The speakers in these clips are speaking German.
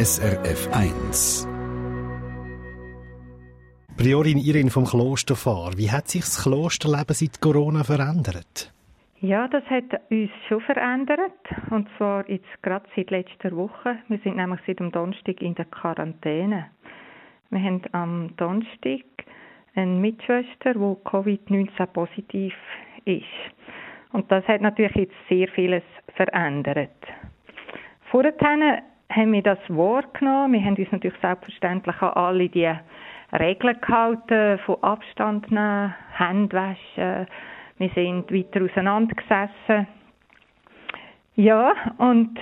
SRF 1. Priorin Irin vom Klosterfahr, wie hat sich das Klosterleben seit Corona verändert? Ja, das hat uns schon verändert. Und zwar jetzt gerade seit letzter Woche. Wir sind nämlich seit dem Donnerstag in der Quarantäne. Wir haben am Donnerstag eine Mitschwester, die Covid-19 positiv ist. Und das hat natürlich jetzt sehr vieles verändert. Vorher haben wir das wahrgenommen. Wir haben uns natürlich selbstverständlich an alle die Regeln gehalten, von Abstand nehmen, Hände waschen. Wir sind weiter auseinandergesessen. Ja, und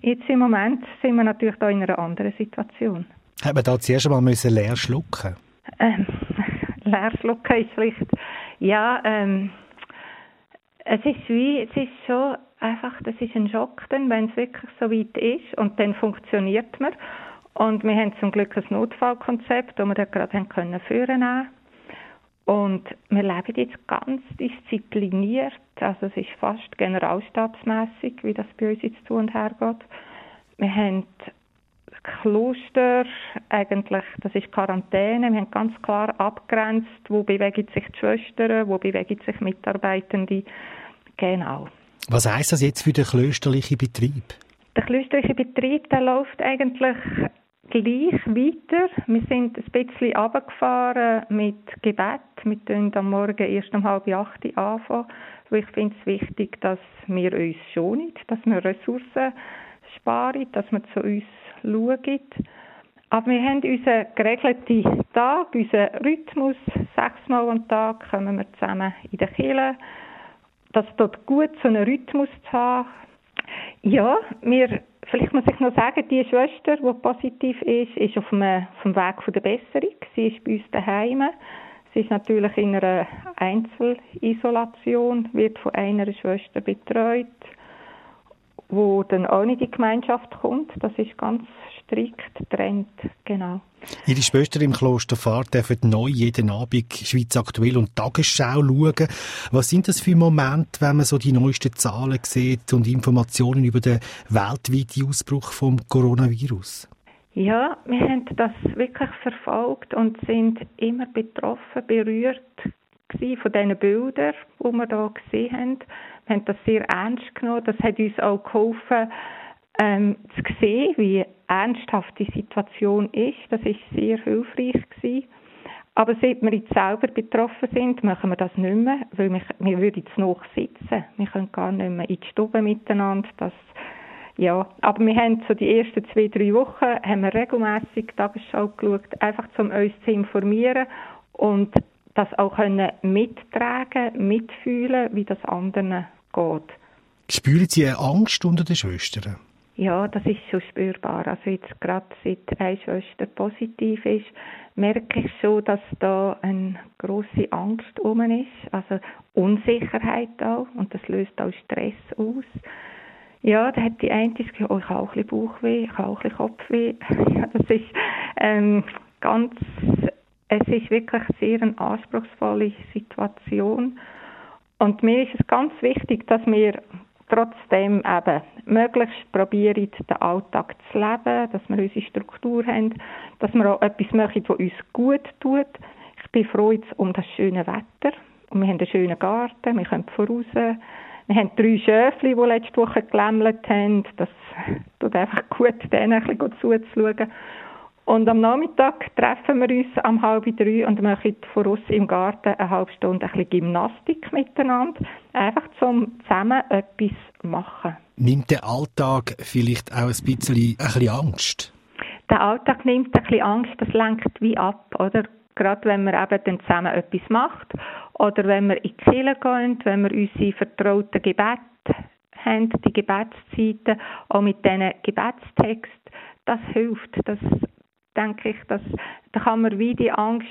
jetzt im Moment sind wir natürlich da in einer anderen Situation. Hat man da zuerst einmal müssen leer schlucken? Ähm, leer schlucken ist vielleicht, ja, ähm, es ist wie, es ist schon einfach, das ist ein Schock dann, wenn es wirklich so weit ist und dann funktioniert man. Und wir haben zum Glück ein Notfallkonzept, das wir da gerade haben können führen Und wir leben jetzt ganz diszipliniert, also es ist fast generalstabsmässig, wie das bei uns jetzt zu und her geht. Wir haben Kloster, eigentlich, das ist Quarantäne, wir haben ganz klar abgrenzt, wo bewegen sich die Schwestern, wo bewegen sich Mitarbeitende, genau. Was heißt das jetzt für den klösterlichen Betrieb? Der klösterliche Betrieb, der läuft eigentlich gleich weiter. Wir sind ein bisschen runtergefahren mit Gebet. Wir tun am Morgen erst um halb acht anfangen. Ich finde es wichtig, dass wir uns schonen, dass wir Ressourcen sparen, dass wir zu uns schauen. Aber wir haben unseren geregelten Tag, unseren Rhythmus. Sechsmal am Tag kommen wir zusammen in der Kirche dass dort gut so einen Rhythmus zu haben. Ja, wir, vielleicht muss ich noch sagen, die Schwester, die positiv ist, ist auf dem, auf dem Weg von der Besserung. Sie ist bei uns daheim. Sie ist natürlich in einer Einzelisolation, wird von einer Schwester betreut, wo dann auch nicht in die Gemeinschaft kommt. Das ist ganz strikt getrennt, genau. Ihre Schwester im Kloster Fahrt dürfen neu jeden Abend Schweiz aktuell und Tagesschau schauen. Was sind das für Momente, wenn man so die neuesten Zahlen sieht und Informationen über den weltweiten Ausbruch vom Coronavirus? Ja, wir haben das wirklich verfolgt und sind immer betroffen, berührt von diesen Bildern, die wir hier gesehen haben. Wir haben das sehr ernst genommen. Das hat uns auch geholfen, ähm, zu sehen, wie ernsthaft die Situation ist. Das ist sehr hilfreich gewesen. Aber seit wir jetzt selber betroffen sind, machen wir das nicht mehr, weil wir, wir würden jetzt noch sitzen. Wir können gar nicht mehr in die Stube miteinander. Das, ja, aber wir haben so die ersten zwei, drei Wochen haben wir regelmässig Tagesschau geschaut, einfach um uns zu informieren und das auch können mittragen, mitfühlen, wie das anderen geht. Spüren Sie eine Angst unter den Schwestern? Ja, das ist schon spürbar. Also jetzt gerade seit eine Schwester positiv ist, merke ich schon, dass da eine große Angst um ist, also Unsicherheit auch und das löst auch Stress aus. Ja, da hat die eine gesagt, oh, ich habe auch ein bisschen Bauchweh, ich habe auch ein bisschen Kopfweh. Ja, das ist ähm, ganz, es ist wirklich sehr eine anspruchsvolle Situation. Und mir ist es ganz wichtig, dass wir trotzdem eben möglichst probieren, den Alltag zu leben, dass wir unsere Struktur haben, dass wir auch etwas machen, was uns gut tut. Ich bin froh jetzt um das schöne Wetter. Und wir haben einen schönen Garten, wir können voraus. Wir haben drei Schöfli, die letzte Woche gelämmelt haben. Das tut einfach gut, denen ein bisschen zuzuschauen. Und am Nachmittag treffen wir uns um halb drei und machen vor uns im Garten eine halbe Stunde ein bisschen Gymnastik miteinander. Einfach zum zusammen etwas machen. Nimmt der Alltag vielleicht auch ein bisschen, ein bisschen Angst? Der Alltag nimmt ein bisschen Angst, das lenkt wie ab, oder? Gerade wenn man eben dann zusammen etwas macht oder wenn wir in die Kirche gehen, wenn wir unsere vertrauten Gebete haben, die Gebetszeiten, auch mit diesen Gebetstext, das hilft, das denke ich, dass da kann man wie die Angst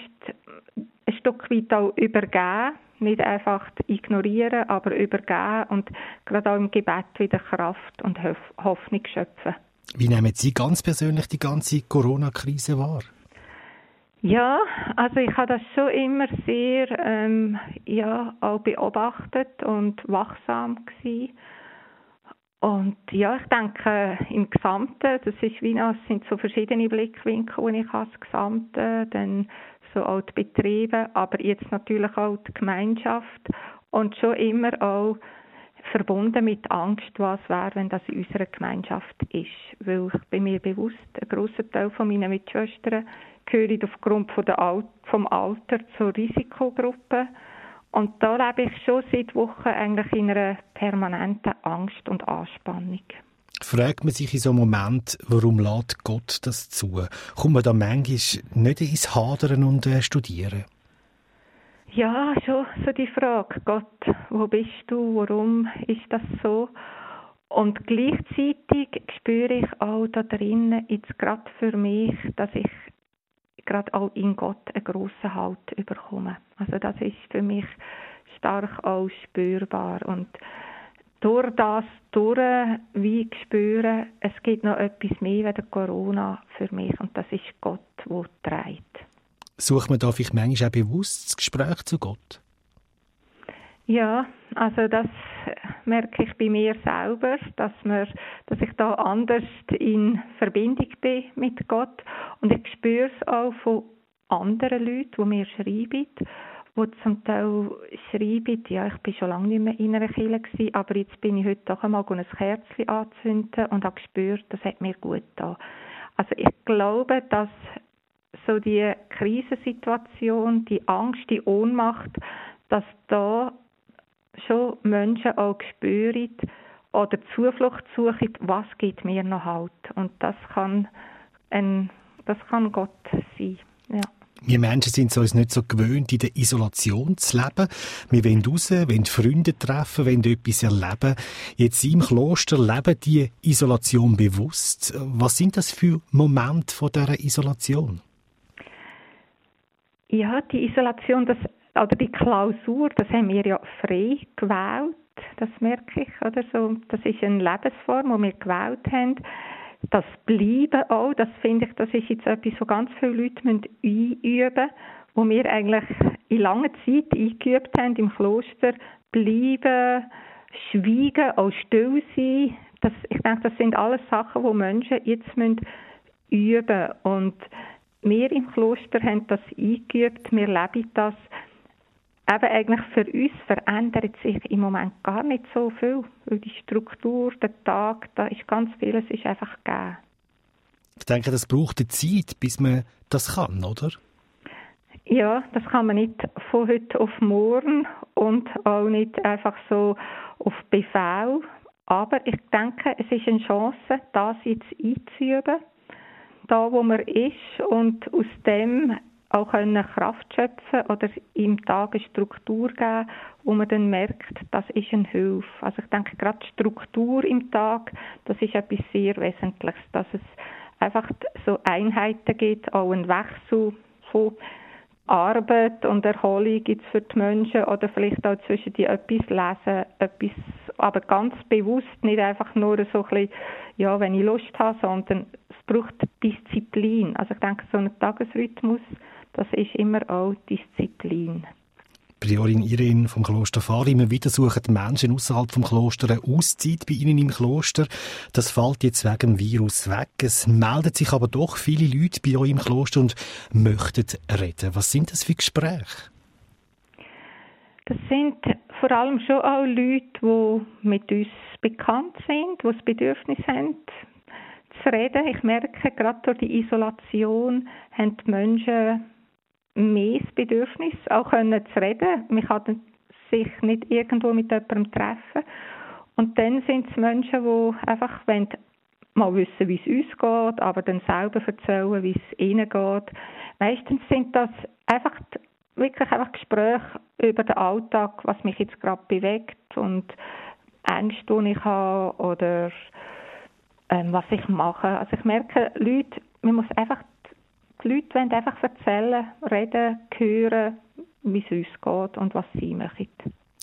ein Stück weit auch übergeben, nicht einfach ignorieren, aber übergeben und gerade auch im Gebet wieder Kraft und Hoffnung schöpfen. Wie nehmen Sie ganz persönlich die ganze Corona-Krise wahr? Ja, also ich habe das schon immer sehr ähm, ja, auch beobachtet und wachsam gewesen. Und ja, ich denke, im Gesamten, das ist wie noch, sind so verschiedene Blickwinkel, die ich habe, Gesamte, dann so auch die Betriebe, aber jetzt natürlich auch die Gemeinschaft und schon immer auch verbunden mit Angst, was wäre, wenn das in unserer Gemeinschaft ist. Weil ich bin mir bewusst, ein grosser Teil von meinen Mitschwestern gehören aufgrund von der Al vom Alter zur Risikogruppe. Und da lebe ich schon seit Wochen eigentlich in einer permanenten Angst und Anspannung. Fragt man sich in so einem Moment, warum lädt Gott das zu? Kommt man da manchmal nicht ins Hadern und äh, Studieren? Ja, schon so die Frage, Gott, wo bist du, warum ist das so? Und gleichzeitig spüre ich auch da drinnen, jetzt gerade für mich, dass ich gerade auch in Gott einen grossen Halt bekomme. Also das ist für mich stark auch spürbar und durch das durch wie spüren, es gibt noch etwas mehr als Corona für mich und das ist Gott, der trägt. Sucht man da vielleicht manchmal auch bewusst das Gespräch zu Gott? Ja, also das merke ich bei mir selber, dass, wir, dass ich da anders in Verbindung bin mit Gott und ich spüre es auch von anderen Leuten, die mir schreiben, die zum Teil schreiben, ja, ich bin schon lange nicht mehr in einer Kirche gewesen, aber jetzt bin ich heute doch einmal ein Kerzchen anzünden und habe gespürt, das hat mir gut getan. Also ich glaube, dass so die Krisensituation, die Angst, die Ohnmacht, dass da schon Menschen auch spüren oder Zuflucht suchen, was gibt mir noch Halt. Und das kann, ein, das kann Gott sein. Ja. Wir Menschen sind uns nicht so gewöhnt, in der Isolation zu leben. Wir wollen raus, wollen Freunde treffen, wollen etwas erleben. Jetzt im Kloster leben die Isolation bewusst. Was sind das für Momente von dieser Isolation? Ja, die Isolation, das, oder die Klausur, das haben wir ja frei gewählt. Das merke ich, oder so. Das ist eine Lebensform, die wir gewählt haben. Das Bleiben auch, das finde ich, das ist jetzt etwas, was ganz viele Leute einüben müssen, wo wir eigentlich in langer Zeit eingeübt haben im Kloster. Bleiben, schweigen, auch still sein. Das, ich denke, das sind alles Sachen, die Menschen jetzt üben müssen. Und wir im Kloster haben das eingeübt, wir leben das. Eben eigentlich für uns verändert sich im Moment gar nicht so viel, weil die Struktur, der Tag, da ist ganz vieles ist einfach gegeben. Ich denke, das braucht eine Zeit, bis man das kann, oder? Ja, das kann man nicht von heute auf morgen und auch nicht einfach so auf Befehl. Aber ich denke, es ist eine Chance, das jetzt einzuüben da, wo man ist und aus dem auch können Kraft schöpfen oder im Tag eine Struktur geben, wo man dann merkt, das ist eine Hilfe. Also ich denke, gerade Struktur im Tag, das ist etwas sehr Wesentliches, dass es einfach so Einheiten gibt, auch ein Wechsel von Arbeit und Erholung gibt es für die Menschen oder vielleicht auch zwischen die etwas lesen, etwas, aber ganz bewusst, nicht einfach nur so ein bisschen, ja, wenn ich Lust habe, sondern es braucht Disziplin. Also ich denke, so ein Tagesrhythmus, das ist immer auch Disziplin. Priorin Irene vom Kloster Fahr. Immer wieder suchen die Menschen außerhalb vom Kloster eine Auszeit bei ihnen im Kloster. Das fällt jetzt wegen dem Virus weg. Es melden sich aber doch viele Leute bei euch im Kloster und möchten reden. Was sind das für Gespräche? Das sind vor allem schon auch Leute, die mit uns bekannt sind, die das Bedürfnis haben, zu reden. Ich merke, gerade durch die Isolation haben die Menschen mehr das Bedürfnis, auch können zu reden. Man kann sich nicht irgendwo mit jemandem treffen. Und dann sind es Menschen, die einfach mal wissen, wie es uns geht, aber dann selber erzählen, wie es ihnen geht. Meistens sind das einfach wirklich einfach Gespräche über den Alltag, was mich jetzt gerade bewegt und Ängste, die ich habe oder ähm, was ich mache. Also ich merke, Leute, man muss einfach die Leute wollen einfach erzählen, reden, hören, wie es uns geht und was sie machen.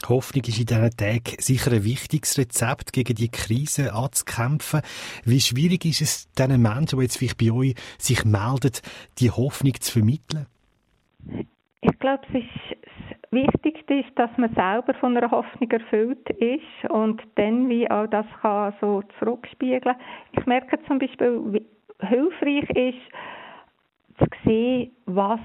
Hoffnung ist in diesen Tagen sicher ein wichtiges Rezept, gegen die Krise anzukämpfen. Wie schwierig ist es diesen Menschen, die jetzt vielleicht bei euch sich melden, die Hoffnung zu vermitteln? Ich glaube, es ist, das Wichtigste ist, dass man selber von einer Hoffnung erfüllt ist und dann wie auch das kann so zurückspiegeln. Ich merke zum Beispiel, wie hilfreich ist, sehen, was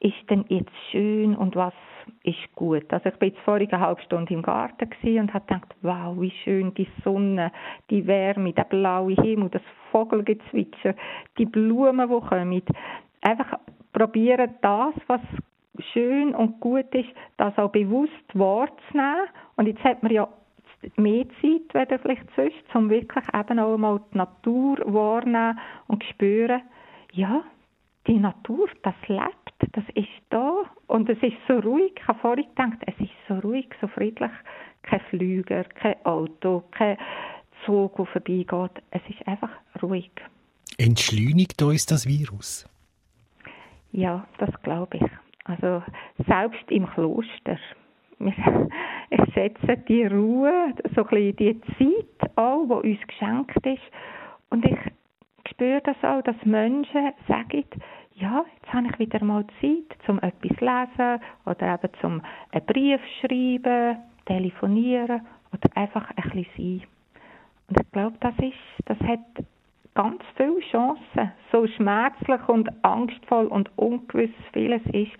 ist denn jetzt schön und was ist gut. Also ich bin jetzt vorige halbe Stunde im Garten und habe gedacht, wow, wie schön die Sonne, die Wärme, der blaue Himmel, das Vogelgezwitscher, die Blumen, die kommen. Einfach probieren, das, was schön und gut ist, das auch bewusst wahrzunehmen. Und jetzt hat man ja mehr Zeit, weder vielleicht sonst, um wirklich eben auch mal die Natur wahrnehmen und spüren, ja, die Natur, das lebt, das ist da und es ist so ruhig. Ich habe vorhin gedacht, es ist so ruhig, so friedlich. Kein Flüger, kein Auto, kein Zug, der vorbeigeht. Es ist einfach ruhig. Entschleunigt uns das Virus? Ja, das glaube ich. Also selbst im Kloster. Ich schätze die Ruhe, so ein bisschen die Zeit auch, die uns geschenkt ist. Und ich spüre das auch, dass Menschen sagen, ja, jetzt habe ich wieder mal Zeit, um etwas zu lesen oder eben zum einen Brief schreiben, telefonieren oder einfach ein bisschen sein. Und ich glaube, das ist, das hat ganz viele Chancen, so schmerzlich und angstvoll und ungewiss vieles ist.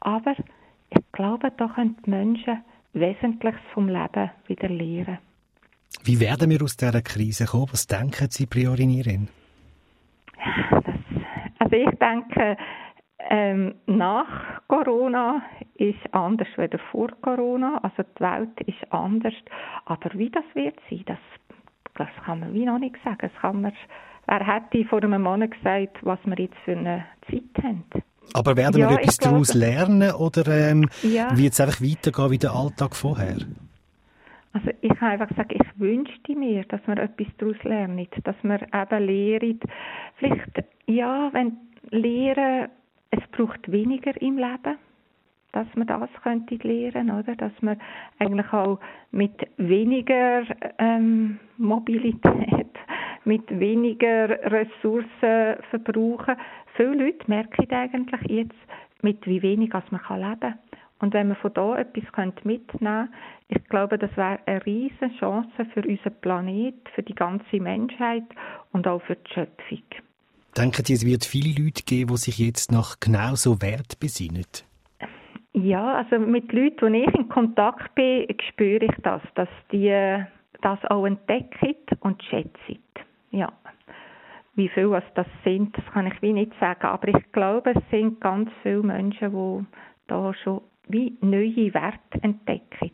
Aber ich glaube, da können die Menschen Wesentliches vom Leben wieder lernen. Wie werden wir aus dieser Krise kommen? Was denken Sie, Priorinierin? Also ich denke, ähm, nach Corona ist anders als vor Corona. Also die Welt ist anders. Aber wie das wird sein, das, das kann man wie noch nicht sagen. Das kann man, wer hätte vor einem Monat gesagt, was wir jetzt für eine Zeit haben? Aber werden ja, wir etwas daraus lernen oder ähm, ja. wird es einfach weitergehen wie der Alltag vorher? Also ich habe einfach gesagt, ich wünschte mir, dass wir etwas daraus lernen, dass wir eben lehren. Vielleicht, ja, wenn Lehren, es braucht weniger im Leben, dass man das könnte lernen, oder? Dass man eigentlich auch mit weniger ähm, Mobilität, mit weniger Ressourcen verbrauchen. Viele Leute merken eigentlich jetzt, mit wie wenig als man leben kann. Und wenn man von da etwas mitnehmen könnte, ich glaube, das wäre eine riesige Chance für unseren Planet, für die ganze Menschheit und auch für die Schöpfung. Denken Sie, es wird viele Leute geben, die sich jetzt nach genau so Wert besinnen? Ja, also mit Leuten, die ich in Kontakt bin, spüre ich das, dass die das auch entdecken und schätzen. Ja. Wie viele das sind, das kann ich wie nicht sagen, aber ich glaube, es sind ganz viele Menschen, die da schon wie neue Werte entdecken.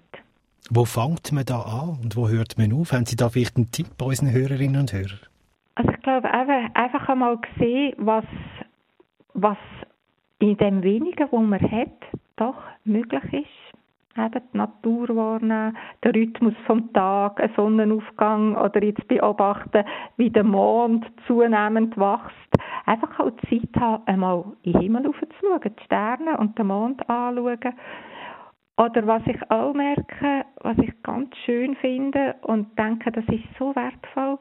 Wo fängt man da an und wo hört man auf? Haben Sie da vielleicht einen Tipp bei unseren Hörerinnen und Hörern? Also ich glaube, einfach einmal sehen, was, was in dem Wenigen, wo man hat, doch möglich ist. Eben die Natur wahrnehmen, den Rhythmus vom Tag, einen Sonnenaufgang oder jetzt beobachten, wie der Mond zunehmend wächst. Einfach auch Zeit haben, einmal in den Himmel aufzuschauen, die Sterne und den Mond anzuschauen oder was ich auch merke, was ich ganz schön finde und denke, das ist so wertvoll,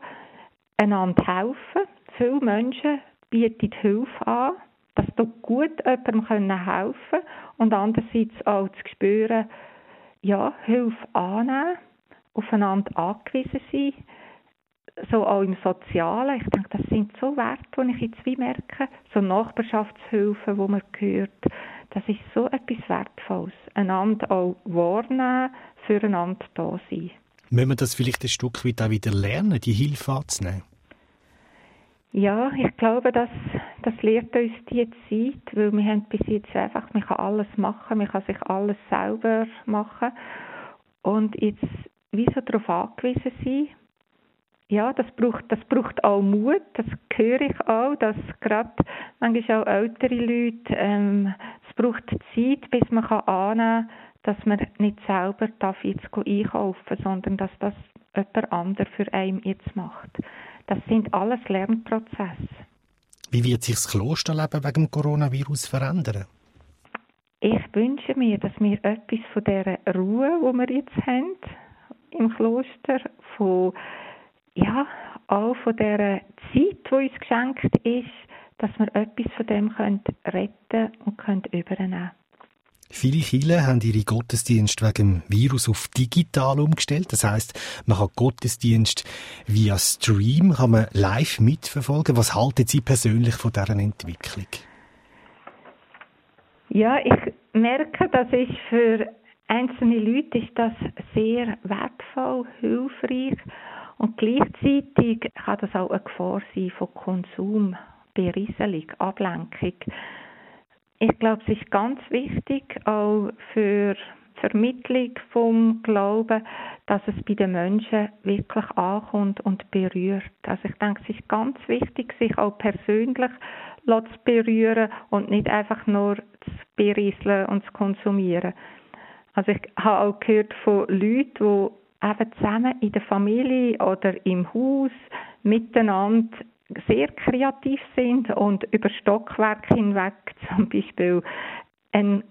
einander helfen. Viele Menschen bieten Hilfe an, dass tut gut jemandem helfen können und andererseits auch zu spüren, ja, Hilfe annehmen, aufeinander angewiesen sein, so auch im Sozialen. Ich denke, das sind so Werte, die ich jetzt wie merke, so Nachbarschaftshilfen, wo man gehört, das ist so etwas Wertvolles. Einander auch wahrnehmen, füreinander da sein. Müssen wir das vielleicht ein Stück weit auch wieder lernen, die Hilfe anzunehmen? Ja, ich glaube, das, das lehrt uns die Zeit, weil wir haben bis jetzt einfach, man kann alles machen, man kann sich alles selber machen und jetzt wie so darauf angewiesen sein, ja, das braucht, das braucht auch Mut, das höre ich auch, dass gerade manchmal auch ältere Leute, ähm, es braucht Zeit, bis man kann annehmen kann, dass man nicht selber darf jetzt einkaufen sondern dass das jemand anderes für einen jetzt macht. Das sind alles Lernprozesse. Wie wird sich das Klosterleben wegen dem Coronavirus verändern? Ich wünsche mir, dass wir etwas von dieser Ruhe, die wir jetzt haben im Kloster, von ja, auch von dieser Zeit, die uns geschenkt ist, dass wir etwas von dem können retten und können übernehmen Viele Kirchen haben ihre Gottesdienste wegen dem Virus auf digital umgestellt. Das heißt, man kann Gottesdienst via Stream, kann man live mitverfolgen. Was halten Sie persönlich von dieser Entwicklung? Ja, ich merke, dass ich für einzelne Leute ist das sehr wertvoll, hilfreich und gleichzeitig kann das auch eine Gefahr sein von Konsum, Berieselung, Ablenkung. Ich glaube, es ist ganz wichtig, auch für die Vermittlung vom Glauben, dass es bei den Menschen wirklich ankommt und berührt. Also ich denke, es ist ganz wichtig, sich auch persönlich zu berühren und nicht einfach nur zu berieseln und zu konsumieren. Also ich habe auch gehört von Leuten, die eben zusammen in der Familie oder im Haus miteinander sehr kreativ sind und über Stockwerke hinweg zum Beispiel eine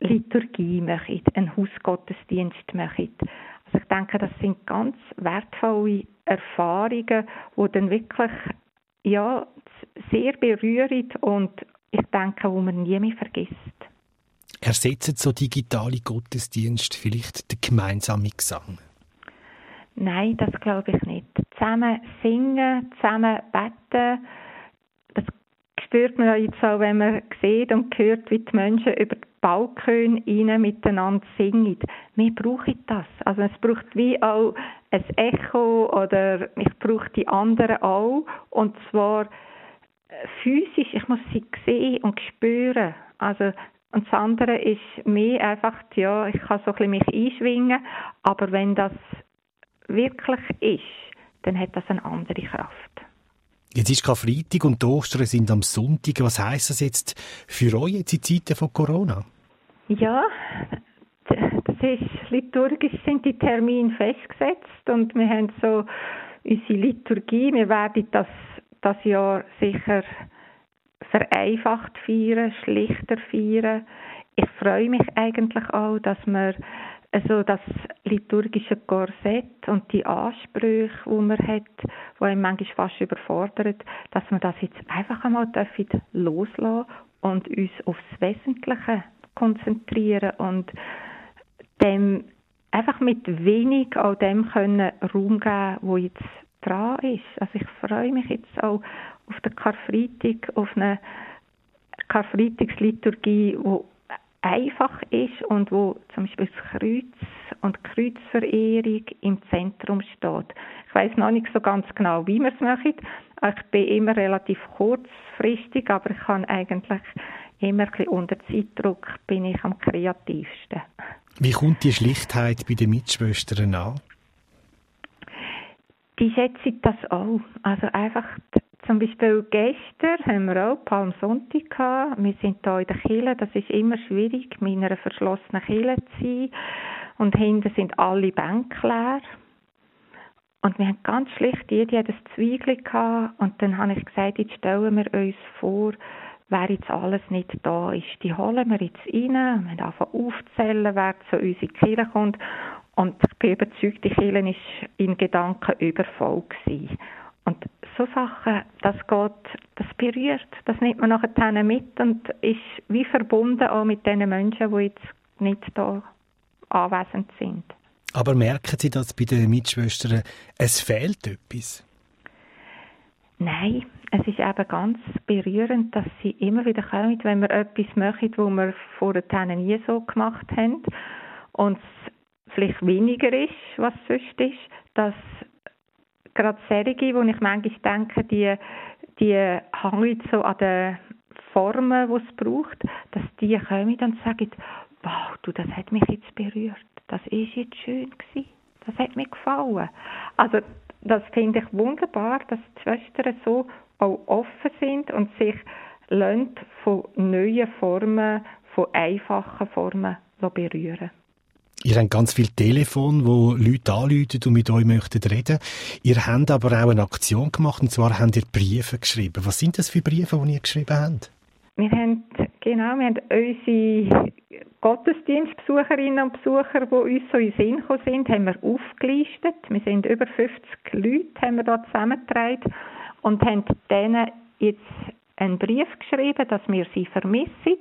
Liturgie machen, einen Hausgottesdienst machen. Also ich denke, das sind ganz wertvolle Erfahrungen, die dann wirklich ja, sehr berühren und ich denke, wo man nie mehr vergisst. Ersetzen so digitale Gottesdienste vielleicht den gemeinsamen Gesang? Nein, das glaube ich nicht. Zusammen singen, zusammen beten, das spürt man jetzt auch, wenn man sieht und hört, wie die Menschen über die Balkone miteinander singen. Wir brauchen das. Also es braucht wie auch ein Echo oder ich brauche die anderen auch. Und zwar äh, physisch, ich muss sie sehen und spüren. Also und das andere ist mehr einfach, ja, ich kann so ein bisschen mich einschwingen, aber wenn das wirklich ist, dann hat das eine andere Kraft. Jetzt ist Freitag und die Ostern sind am Sonntag. Was heisst das jetzt für euch jetzt in Zeiten von Corona? Ja, das ist, liturgisch sind die Termine festgesetzt und wir haben so unsere Liturgie. Wir werden das, das Jahr sicher vereinfacht feiern, schlichter feiern. Ich freue mich eigentlich auch, dass wir also das liturgische Korsett und die Ansprüche, die man hat, die einen manchmal fast überfordert, dass wir das jetzt einfach einmal loslassen und uns aufs Wesentliche konzentrieren und dem einfach mit wenig auch dem können Raum geben, wo jetzt dran ist. Also ich freue mich jetzt auch auf den Karfreitag, auf eine Karfreitagsliturgie, wo einfach ist und wo zum Beispiel das Kreuz und die Kreuzverehrung im Zentrum steht. Ich weiß noch nicht so ganz genau, wie wir es machen. Ich bin immer relativ kurzfristig, aber ich kann eigentlich immer ein bisschen unter Zeitdruck bin ich am kreativsten. Wie kommt die Schlichtheit bei den Mitschwestern an? Die schätzen das auch. Also einfach zum Beispiel gestern haben wir auch Palmsonntag gehabt. Wir sind hier in der Kille. Das ist immer schwierig, in einer verschlossenen Kille zu sein. Und hinten sind alle Bänke leer. Und wir haben ganz schlicht, jede hat ein Zwiegel gehabt. Und dann habe ich gesagt, jetzt stellen wir uns vor, wer jetzt alles nicht da ist. Die holen wir jetzt rein. Wir haben angefangen aufzählen, wer zu uns in die Kirche kommt. Und ich bin überzeugt, die Kirche war in Gedanken übervoll. Gewesen. Und so Sachen, das geht, das berührt, das nimmt man nachher mit und ist wie verbunden auch mit den Menschen, die jetzt nicht da anwesend sind. Aber merken Sie das bei den Mitschwestern, es fehlt etwas? Nein, es ist eben ganz berührend, dass sie immer wieder kommen, wenn wir etwas machen, wo wir vorher nie so gemacht haben und es vielleicht weniger ist, was sonst ist, dass gerade solche, wo ich manchmal denke, die, die hängen so an den Formen, die es braucht, dass die kommen und sagen, wow, du, das hat mich jetzt berührt, das ist jetzt schön gewesen, das hat mir gefallen. Also das finde ich wunderbar, dass die Schwestern so auch offen sind und sich von neuen Formen, von einfachen Formen berühren Ihr habt ganz viele Telefon, wo Leute anrufen und mit euch möchten reden. Ihr habt aber auch eine Aktion gemacht, und zwar habt ihr Briefe geschrieben. Was sind das für Briefe, die ihr geschrieben habt? Wir haben, genau, wir haben unsere Gottesdienstbesucherinnen und Besucher, die uns so in den Sinn gekommen sind, haben wir aufgelistet. Wir sind über 50 Leute, haben wir da zusammengetragen und haben denen jetzt einen Brief geschrieben, dass wir sie vermissen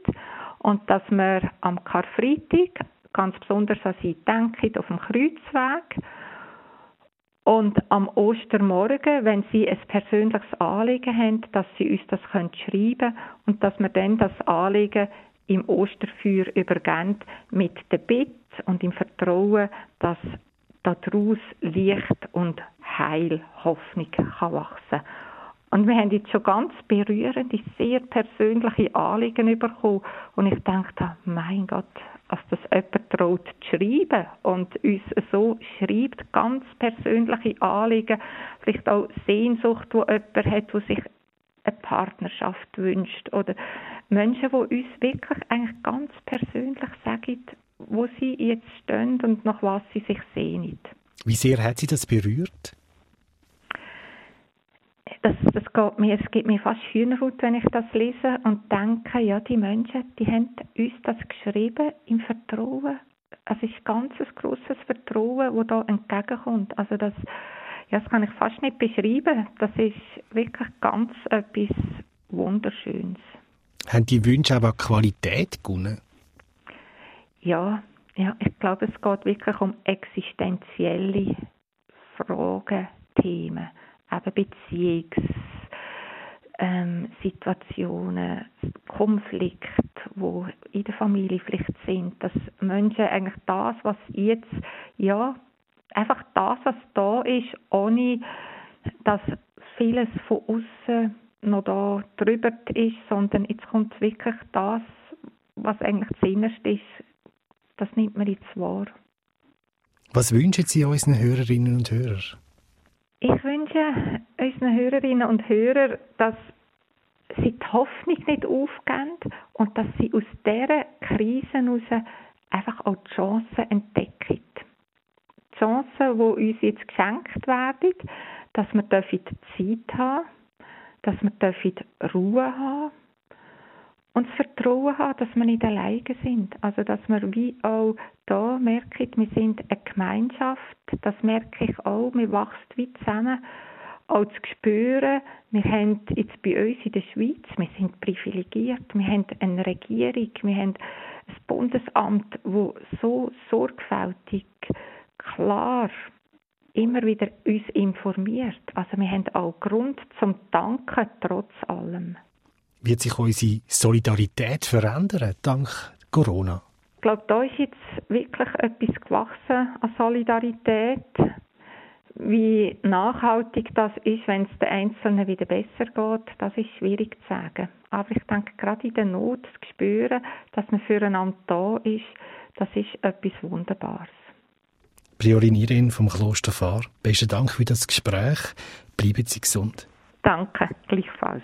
und dass wir am Karfreitag ganz besonders an sie denken auf dem Kreuzweg und am Ostermorgen, wenn Sie ein persönliches Anliegen haben, dass Sie uns das schreiben können und dass wir dann das Anliegen im Osterfeuer übergeben mit der Bitte und im Vertrauen, dass daraus Licht und Heil, Hoffnung kann wachsen und wir haben jetzt schon ganz berührende, sehr persönliche Anliegen bekommen. Und ich dachte, mein Gott, dass das jemand traut zu schreiben und uns so schreibt, ganz persönliche Anliegen, vielleicht auch Sehnsucht, wo jemand hat, wo sich eine Partnerschaft wünscht oder Menschen, die uns wirklich eigentlich ganz persönlich sagen, wo sie jetzt stehen und nach was sie sich sehnen. Wie sehr hat sie das berührt? Das, das geht mir, es gibt mir fast Hühnerhaut, wenn ich das lese und denke, ja, die Menschen, die haben uns das geschrieben im Vertrauen. Es ist ganz ein grosses Vertrauen, das da entgegenkommt. Also das, ja, das kann ich fast nicht beschreiben. Das ist wirklich ganz etwas Wunderschönes. Haben die Wünsche aber Qualität gewonnen? Ja, ja, ich glaube, es geht wirklich um existenzielle Fragen, Themen, eben Beziehungssituationen, ähm, Konflikte, wo in der Familie vielleicht sind, dass Menschen eigentlich das, was jetzt, ja, einfach das, was da ist, ohne dass vieles von außen noch da drüber ist, sondern jetzt kommt wirklich das, was eigentlich das Innerste ist, das nimmt man jetzt wahr. Was wünschen Sie unseren Hörerinnen und Hörern? Ich wünsche unseren Hörerinnen und Hörern, dass sie die Hoffnung nicht aufgeben und dass sie aus dieser Krise heraus einfach auch die Chancen entdecken. Die Chancen, die uns jetzt geschenkt werden, dass wir Zeit haben dass wir Ruhe haben und das Vertrauen haben, dass wir nicht alleine sind. Also, dass wir wie auch da merken, wir sind eine Gemeinschaft. Das merke ich auch. Wir wachsen wie zusammen. Auch zu spüren, wir haben jetzt bei uns in der Schweiz, wir sind privilegiert. Wir haben eine Regierung, wir haben ein Bundesamt, wo so sorgfältig, klar immer wieder uns informiert. Also wir haben auch Grund zum Danken trotz allem. Wird sich unsere Solidarität verändern dank Corona? Ich glaube, da ist jetzt wirklich etwas gewachsen an Solidarität. Wie nachhaltig das ist, wenn es den Einzelnen wieder besser geht, das ist schwierig zu sagen. Aber ich denke, gerade in der Not zu spüren, dass man füreinander da ist, das ist etwas Wunderbares. Priorinierin vom Kloster Fahr, besten Dank für das Gespräch. Bleiben Sie gesund. Danke, gleichfalls.